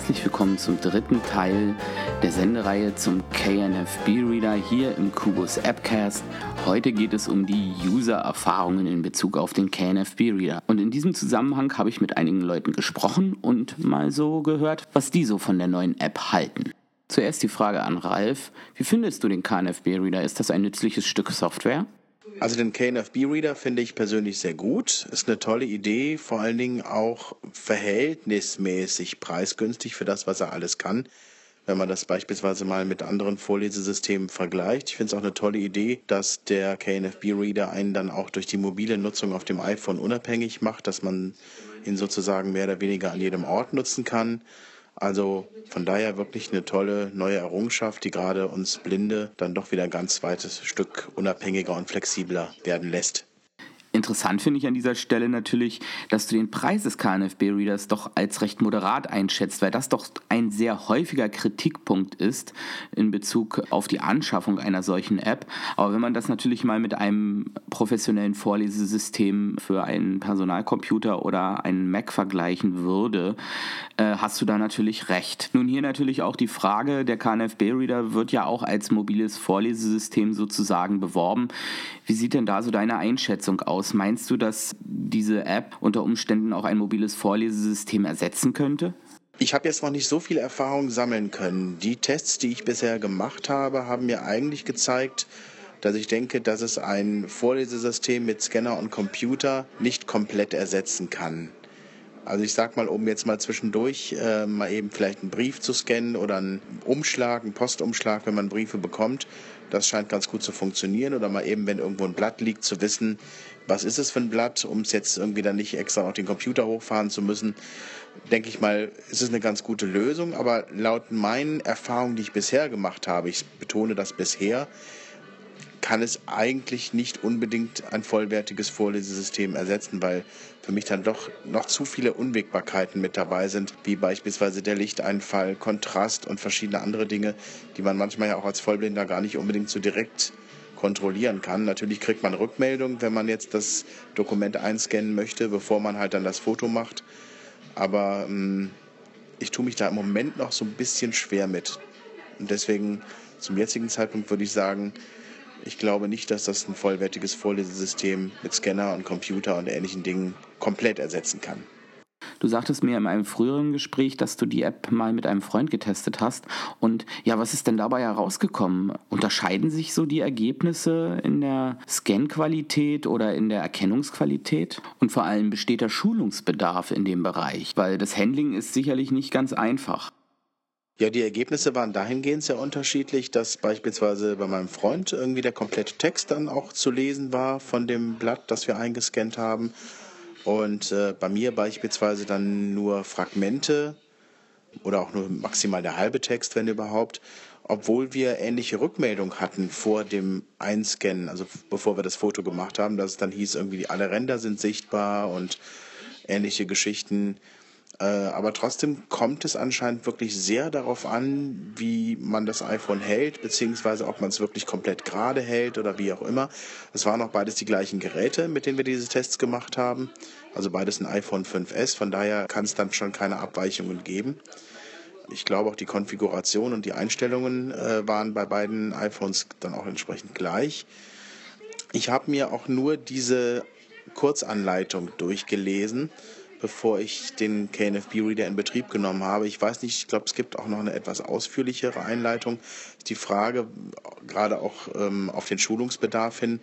herzlich willkommen zum dritten Teil der Sendereihe zum KNFB Reader hier im Kubus Appcast. Heute geht es um die User-Erfahrungen in Bezug auf den KNFB Reader. Und in diesem Zusammenhang habe ich mit einigen Leuten gesprochen und mal so gehört, was die so von der neuen App halten. Zuerst die Frage an Ralf. Wie findest du den KNFB Reader? Ist das ein nützliches Stück Software? Also den KNFB-Reader finde ich persönlich sehr gut. Ist eine tolle Idee, vor allen Dingen auch verhältnismäßig preisgünstig für das, was er alles kann. Wenn man das beispielsweise mal mit anderen Vorlesesystemen vergleicht. Ich finde es auch eine tolle Idee, dass der KNFB-Reader einen dann auch durch die mobile Nutzung auf dem iPhone unabhängig macht, dass man ihn sozusagen mehr oder weniger an jedem Ort nutzen kann. Also von daher wirklich eine tolle neue Errungenschaft, die gerade uns Blinde dann doch wieder ein ganz weites Stück unabhängiger und flexibler werden lässt. Interessant finde ich an dieser Stelle natürlich, dass du den Preis des KNFB-Readers doch als recht moderat einschätzt, weil das doch ein sehr häufiger Kritikpunkt ist in Bezug auf die Anschaffung einer solchen App. Aber wenn man das natürlich mal mit einem professionellen Vorlesesystem für einen Personalcomputer oder einen Mac vergleichen würde, äh, hast du da natürlich recht. Nun hier natürlich auch die Frage, der KNFB-Reader wird ja auch als mobiles Vorlesesystem sozusagen beworben. Wie sieht denn da so deine Einschätzung aus? Aus? Meinst du, dass diese App unter Umständen auch ein mobiles Vorlesesystem ersetzen könnte? Ich habe jetzt noch nicht so viel Erfahrung sammeln können. Die Tests, die ich bisher gemacht habe, haben mir eigentlich gezeigt, dass ich denke, dass es ein Vorlesesystem mit Scanner und Computer nicht komplett ersetzen kann. Also ich sag mal, um jetzt mal zwischendurch äh, mal eben vielleicht einen Brief zu scannen oder einen Umschlag, einen Postumschlag, wenn man Briefe bekommt, das scheint ganz gut zu funktionieren. Oder mal eben, wenn irgendwo ein Blatt liegt, zu wissen, was ist es für ein Blatt, um es jetzt irgendwie dann nicht extra auf den Computer hochfahren zu müssen, denke ich mal, ist es eine ganz gute Lösung. Aber laut meinen Erfahrungen, die ich bisher gemacht habe, ich betone das bisher, kann es eigentlich nicht unbedingt ein vollwertiges Vorlesesystem ersetzen, weil für mich dann doch noch zu viele Unwägbarkeiten mit dabei sind, wie beispielsweise der Lichteinfall, Kontrast und verschiedene andere Dinge, die man manchmal ja auch als Vollblinder gar nicht unbedingt so direkt kontrollieren kann. Natürlich kriegt man Rückmeldung, wenn man jetzt das Dokument einscannen möchte, bevor man halt dann das Foto macht. Aber ähm, ich tue mich da im Moment noch so ein bisschen schwer mit. Und deswegen zum jetzigen Zeitpunkt würde ich sagen, ich glaube nicht, dass das ein vollwertiges Vorlesesystem mit Scanner und Computer und ähnlichen Dingen komplett ersetzen kann. Du sagtest mir in einem früheren Gespräch, dass du die App mal mit einem Freund getestet hast. Und ja, was ist denn dabei herausgekommen? Unterscheiden sich so die Ergebnisse in der Scan-Qualität oder in der Erkennungsqualität? Und vor allem besteht da Schulungsbedarf in dem Bereich? Weil das Handling ist sicherlich nicht ganz einfach. Ja, die Ergebnisse waren dahingehend sehr unterschiedlich, dass beispielsweise bei meinem Freund irgendwie der komplette Text dann auch zu lesen war von dem Blatt, das wir eingescannt haben und äh, bei mir beispielsweise dann nur Fragmente oder auch nur maximal der halbe Text, wenn überhaupt, obwohl wir ähnliche Rückmeldungen hatten vor dem Einscannen, also bevor wir das Foto gemacht haben, dass es dann hieß, irgendwie alle Ränder sind sichtbar und ähnliche Geschichten. Äh, aber trotzdem kommt es anscheinend wirklich sehr darauf an, wie man das iPhone hält, beziehungsweise ob man es wirklich komplett gerade hält oder wie auch immer. Es waren auch beides die gleichen Geräte, mit denen wir diese Tests gemacht haben. Also beides ein iPhone 5S, von daher kann es dann schon keine Abweichungen geben. Ich glaube auch die Konfiguration und die Einstellungen äh, waren bei beiden iPhones dann auch entsprechend gleich. Ich habe mir auch nur diese Kurzanleitung durchgelesen bevor ich den KNFB-Reader in Betrieb genommen habe. Ich weiß nicht, ich glaube, es gibt auch noch eine etwas ausführlichere Einleitung. Die Frage, gerade auch ähm, auf den Schulungsbedarf hin,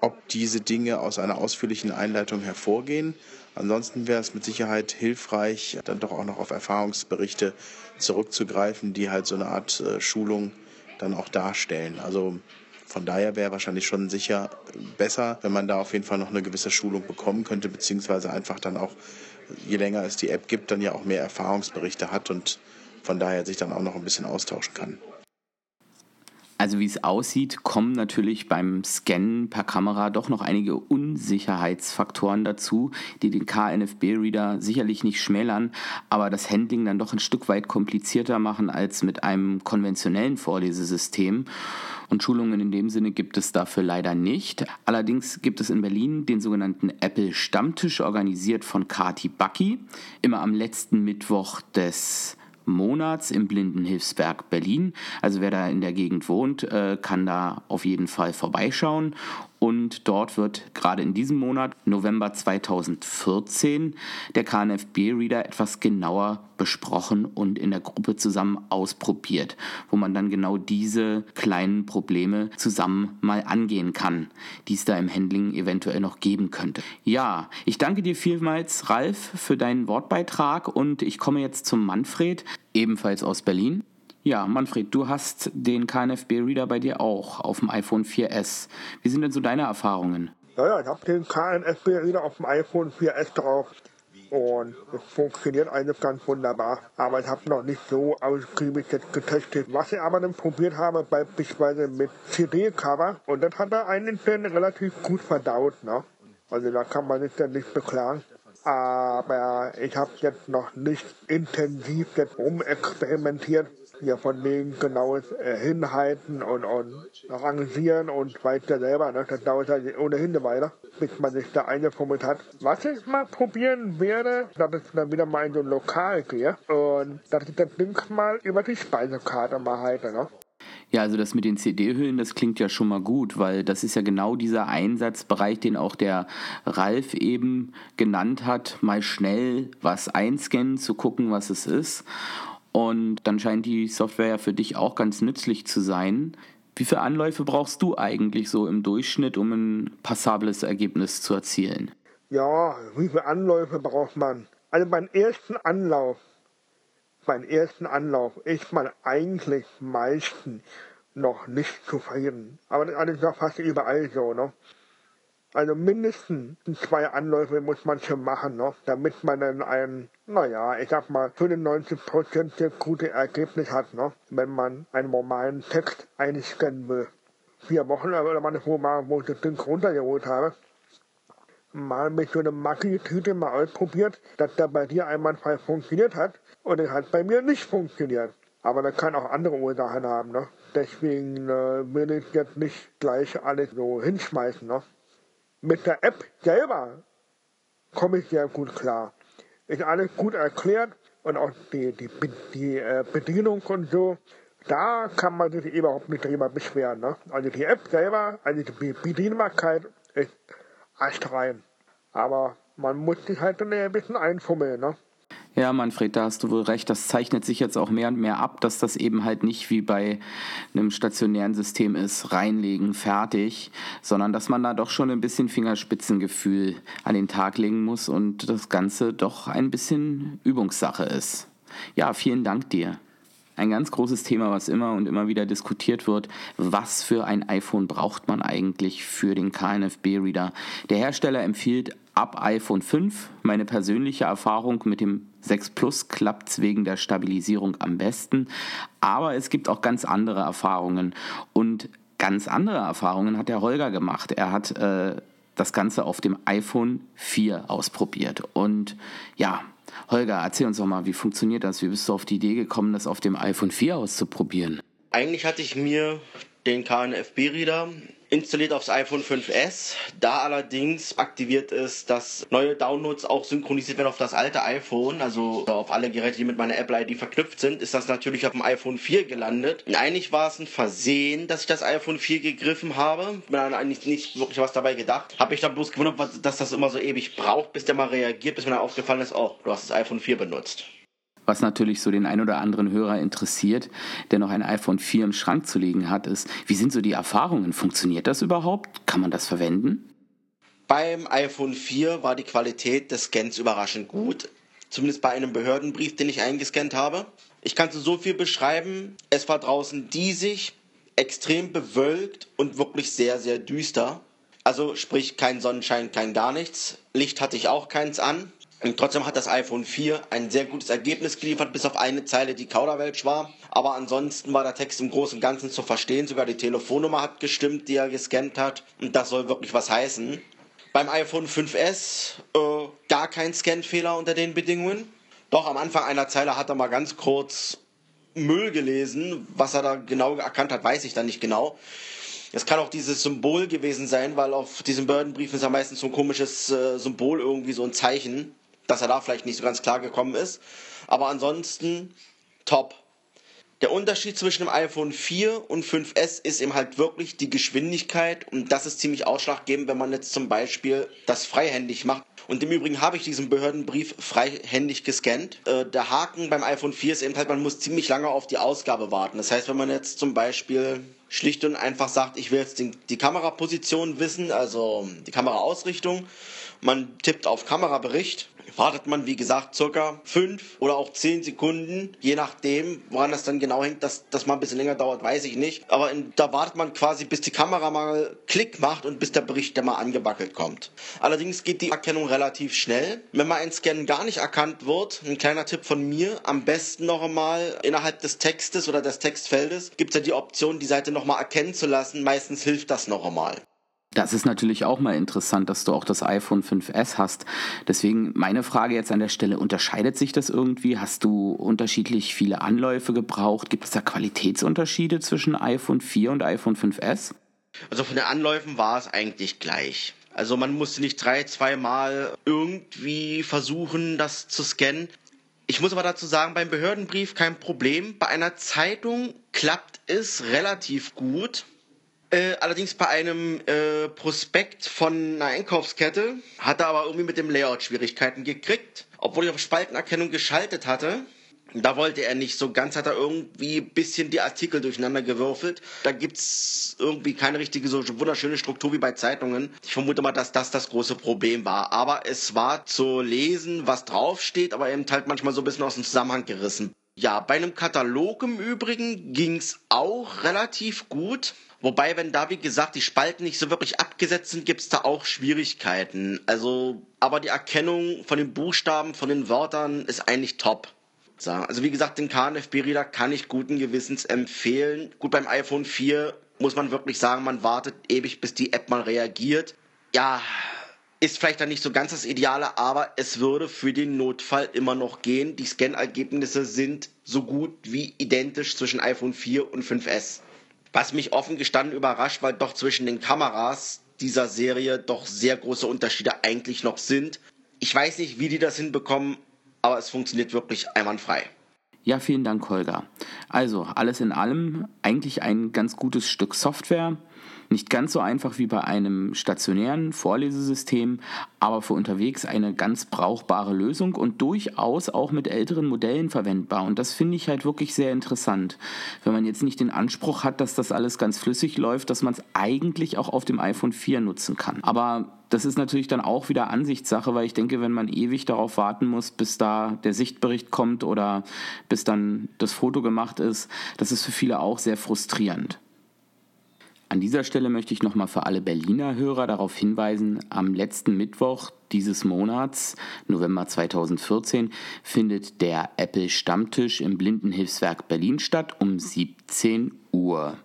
ob diese Dinge aus einer ausführlichen Einleitung hervorgehen. Ansonsten wäre es mit Sicherheit hilfreich, dann doch auch noch auf Erfahrungsberichte zurückzugreifen, die halt so eine Art äh, Schulung dann auch darstellen. Also von daher wäre wahrscheinlich schon sicher besser, wenn man da auf jeden Fall noch eine gewisse Schulung bekommen könnte, beziehungsweise einfach dann auch je länger es die App gibt, dann ja auch mehr Erfahrungsberichte hat und von daher sich dann auch noch ein bisschen austauschen kann. Also wie es aussieht, kommen natürlich beim Scannen per Kamera doch noch einige Unsicherheitsfaktoren dazu, die den KNFB-Reader sicherlich nicht schmälern, aber das Handling dann doch ein Stück weit komplizierter machen als mit einem konventionellen Vorlesesystem. Und Schulungen in dem Sinne gibt es dafür leider nicht. Allerdings gibt es in Berlin den sogenannten Apple Stammtisch, organisiert von Kati Bucky, immer am letzten Mittwoch des Monats im Blindenhilfsberg Berlin. Also wer da in der Gegend wohnt, äh, kann da auf jeden Fall vorbeischauen. Und dort wird gerade in diesem Monat, November 2014, der KNFB-Reader etwas genauer besprochen und in der Gruppe zusammen ausprobiert, wo man dann genau diese kleinen Probleme zusammen mal angehen kann, die es da im Handling eventuell noch geben könnte. Ja, ich danke dir vielmals, Ralf, für deinen Wortbeitrag und ich komme jetzt zum Manfred, ebenfalls aus Berlin. Ja, Manfred, du hast den KNFB-Reader bei dir auch auf dem iPhone 4S. Wie sind denn so deine Erfahrungen? Ja, ja, ich habe den KNFB-Reader auf dem iPhone 4S drauf und es funktioniert eigentlich ganz wunderbar. Aber ich habe noch nicht so ausgiebig getestet. Was ich aber dann probiert habe, beispielsweise mit CD-Cover und das hat er eigentlich dann relativ gut verdaut. Ne? Also da kann man sich dann nicht beklagen aber ich habe jetzt noch nicht intensiv jetzt rumexperimentiert ja von wegen genaues äh, Hinhalten und, und Rangieren und weiß ja selber, ne? das dauert halt ohnehin Weile, bis man sich da eingefummelt hat. Was ich mal probieren werde, dass ich dann wieder mal in so ein Lokal gehe und dass ich das Ding mal über die Speisekarte mal halte. Ne? Ja, also das mit den CD-Hüllen, das klingt ja schon mal gut, weil das ist ja genau dieser Einsatzbereich, den auch der Ralf eben genannt hat, mal schnell was einscannen, zu gucken, was es ist. Und dann scheint die Software ja für dich auch ganz nützlich zu sein. Wie viele Anläufe brauchst du eigentlich so im Durchschnitt, um ein passables Ergebnis zu erzielen? Ja, wie viele Anläufe braucht man? Also beim ersten Anlauf, beim ersten Anlauf ist man eigentlich meistens noch nicht zufrieden. Aber das ist ja fast überall so, ne? Also mindestens zwei Anläufe muss man schon machen, ne? damit man dann ein, naja, ich sag mal, 95% gute Ergebnis hat, ne? wenn man einen normalen Text einscannen will. Vier Wochen oder meine Vormal, wo ich das Ding runtergeholt habe, mal mit so einer Maggi-Tüte mal ausprobiert, dass der bei dir einwandfrei funktioniert hat und es hat bei mir nicht funktioniert. Aber das kann auch andere Ursachen haben, ne? Deswegen äh, will ich jetzt nicht gleich alles so hinschmeißen, ne? Mit der App selber komme ich sehr gut klar. Ist alles gut erklärt und auch die, die, die äh, Bedienung und so, da kann man sich überhaupt nicht drüber beschweren. Ne? Also die App selber, also die Bedienbarkeit ist rein. Aber man muss sich halt ein bisschen einfummeln. Ne? Ja, Manfred, da hast du wohl recht. Das zeichnet sich jetzt auch mehr und mehr ab, dass das eben halt nicht wie bei einem stationären System ist, reinlegen, fertig, sondern dass man da doch schon ein bisschen Fingerspitzengefühl an den Tag legen muss und das Ganze doch ein bisschen Übungssache ist. Ja, vielen Dank dir. Ein ganz großes Thema, was immer und immer wieder diskutiert wird. Was für ein iPhone braucht man eigentlich für den KNFB-Reader? Der Hersteller empfiehlt ab iPhone 5. Meine persönliche Erfahrung mit dem 6 Plus klappt es wegen der Stabilisierung am besten. Aber es gibt auch ganz andere Erfahrungen. Und ganz andere Erfahrungen hat der Holger gemacht. Er hat äh, das Ganze auf dem iPhone 4 ausprobiert. Und ja, Holger, erzähl uns doch mal, wie funktioniert das? Wie bist du auf die Idee gekommen, das auf dem iPhone 4 auszuprobieren? Eigentlich hatte ich mir den KNFB-Reader installiert aufs iPhone 5S. Da allerdings aktiviert ist, dass neue Downloads auch synchronisiert werden auf das alte iPhone, also auf alle Geräte, die mit meiner Apple-ID verknüpft sind, ist das natürlich auf dem iPhone 4 gelandet. Und eigentlich war es ein Versehen, dass ich das iPhone 4 gegriffen habe. Mir dann eigentlich nicht wirklich was dabei gedacht. Habe ich dann bloß gewundert, dass das immer so ewig braucht, bis der mal reagiert, bis mir dann aufgefallen ist, oh, du hast das iPhone 4 benutzt was natürlich so den ein oder anderen Hörer interessiert, der noch ein iPhone 4 im Schrank zu liegen hat, ist, wie sind so die Erfahrungen? Funktioniert das überhaupt? Kann man das verwenden? Beim iPhone 4 war die Qualität des Scans überraschend gut. Zumindest bei einem Behördenbrief, den ich eingescannt habe. Ich kann so viel beschreiben. Es war draußen diesig, extrem bewölkt und wirklich sehr, sehr düster. Also sprich kein Sonnenschein, kein gar nichts. Licht hatte ich auch keins an. Und trotzdem hat das iPhone 4 ein sehr gutes Ergebnis geliefert, bis auf eine Zeile, die Kauderwelsch war. Aber ansonsten war der Text im Großen und Ganzen zu verstehen. Sogar die Telefonnummer hat gestimmt, die er gescannt hat. Und das soll wirklich was heißen. Beim iPhone 5S äh, gar kein Scanfehler unter den Bedingungen. Doch am Anfang einer Zeile hat er mal ganz kurz Müll gelesen. Was er da genau erkannt hat, weiß ich dann nicht genau. Es kann auch dieses Symbol gewesen sein, weil auf diesen Burdenbriefen ist ja meistens so ein komisches äh, Symbol, irgendwie so ein Zeichen dass er da vielleicht nicht so ganz klar gekommen ist. Aber ansonsten top. Der Unterschied zwischen dem iPhone 4 und 5S ist eben halt wirklich die Geschwindigkeit und das ist ziemlich ausschlaggebend, wenn man jetzt zum Beispiel das freihändig macht. Und im Übrigen habe ich diesen Behördenbrief freihändig gescannt. Äh, der Haken beim iPhone 4 ist eben halt, man muss ziemlich lange auf die Ausgabe warten. Das heißt, wenn man jetzt zum Beispiel schlicht und einfach sagt, ich will jetzt die, die Kameraposition wissen, also die Kameraausrichtung, man tippt auf Kamerabericht wartet man, wie gesagt, circa fünf oder auch zehn Sekunden, je nachdem, woran das dann genau hängt, dass das mal ein bisschen länger dauert, weiß ich nicht. Aber in, da wartet man quasi, bis die Kamera mal Klick macht und bis der Bericht dann mal angebackelt kommt. Allerdings geht die Erkennung relativ schnell. Wenn mal ein Scan gar nicht erkannt wird, ein kleiner Tipp von mir, am besten noch einmal innerhalb des Textes oder des Textfeldes gibt es ja die Option, die Seite noch mal erkennen zu lassen. Meistens hilft das noch einmal. Das ist natürlich auch mal interessant, dass du auch das iPhone 5S hast. Deswegen meine Frage jetzt an der Stelle, unterscheidet sich das irgendwie? Hast du unterschiedlich viele Anläufe gebraucht? Gibt es da Qualitätsunterschiede zwischen iPhone 4 und iPhone 5S? Also von den Anläufen war es eigentlich gleich. Also man musste nicht drei, zweimal irgendwie versuchen, das zu scannen. Ich muss aber dazu sagen, beim Behördenbrief kein Problem. Bei einer Zeitung klappt es relativ gut. Äh, allerdings bei einem äh, Prospekt von einer Einkaufskette hat er aber irgendwie mit dem Layout Schwierigkeiten gekriegt, obwohl ich auf Spaltenerkennung geschaltet hatte. Da wollte er nicht so ganz, hat er irgendwie ein bisschen die Artikel durcheinander gewürfelt. Da gibt's irgendwie keine richtige so wunderschöne Struktur wie bei Zeitungen. Ich vermute mal, dass das das große Problem war. Aber es war zu lesen, was draufsteht, aber eben halt manchmal so ein bisschen aus dem Zusammenhang gerissen. Ja, bei einem Katalog im Übrigen ging's auch relativ gut. Wobei, wenn da, wie gesagt, die Spalten nicht so wirklich abgesetzt sind, gibt's da auch Schwierigkeiten. Also, aber die Erkennung von den Buchstaben, von den Wörtern ist eigentlich top. Also, wie gesagt, den KNFB-Reader kann ich guten Gewissens empfehlen. Gut, beim iPhone 4 muss man wirklich sagen, man wartet ewig, bis die App mal reagiert. Ja, ist vielleicht dann nicht so ganz das Ideale, aber es würde für den Notfall immer noch gehen. Die Scan-Ergebnisse sind so gut wie identisch zwischen iPhone 4 und 5S. Was mich offen gestanden überrascht, weil doch zwischen den Kameras dieser Serie doch sehr große Unterschiede eigentlich noch sind. Ich weiß nicht, wie die das hinbekommen, aber es funktioniert wirklich einwandfrei. Ja, vielen Dank, Holger. Also, alles in allem eigentlich ein ganz gutes Stück Software. Nicht ganz so einfach wie bei einem stationären Vorlesesystem, aber für unterwegs eine ganz brauchbare Lösung und durchaus auch mit älteren Modellen verwendbar. Und das finde ich halt wirklich sehr interessant. Wenn man jetzt nicht den Anspruch hat, dass das alles ganz flüssig läuft, dass man es eigentlich auch auf dem iPhone 4 nutzen kann. Aber das ist natürlich dann auch wieder Ansichtssache, weil ich denke, wenn man ewig darauf warten muss, bis da der Sichtbericht kommt oder bis dann das Foto gemacht ist, das ist für viele auch sehr frustrierend. An dieser Stelle möchte ich nochmal für alle Berliner Hörer darauf hinweisen, am letzten Mittwoch dieses Monats, November 2014, findet der Apple Stammtisch im Blindenhilfswerk Berlin statt um 17 Uhr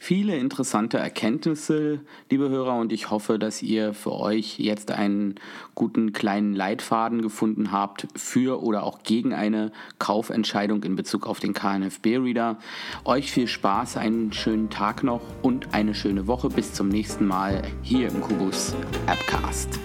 viele interessante Erkenntnisse, liebe Hörer, und ich hoffe, dass ihr für euch jetzt einen guten kleinen Leitfaden gefunden habt für oder auch gegen eine Kaufentscheidung in Bezug auf den KNFB-Reader. Euch viel Spaß, einen schönen Tag noch und eine schöne Woche. Bis zum nächsten Mal hier im Kubus Appcast.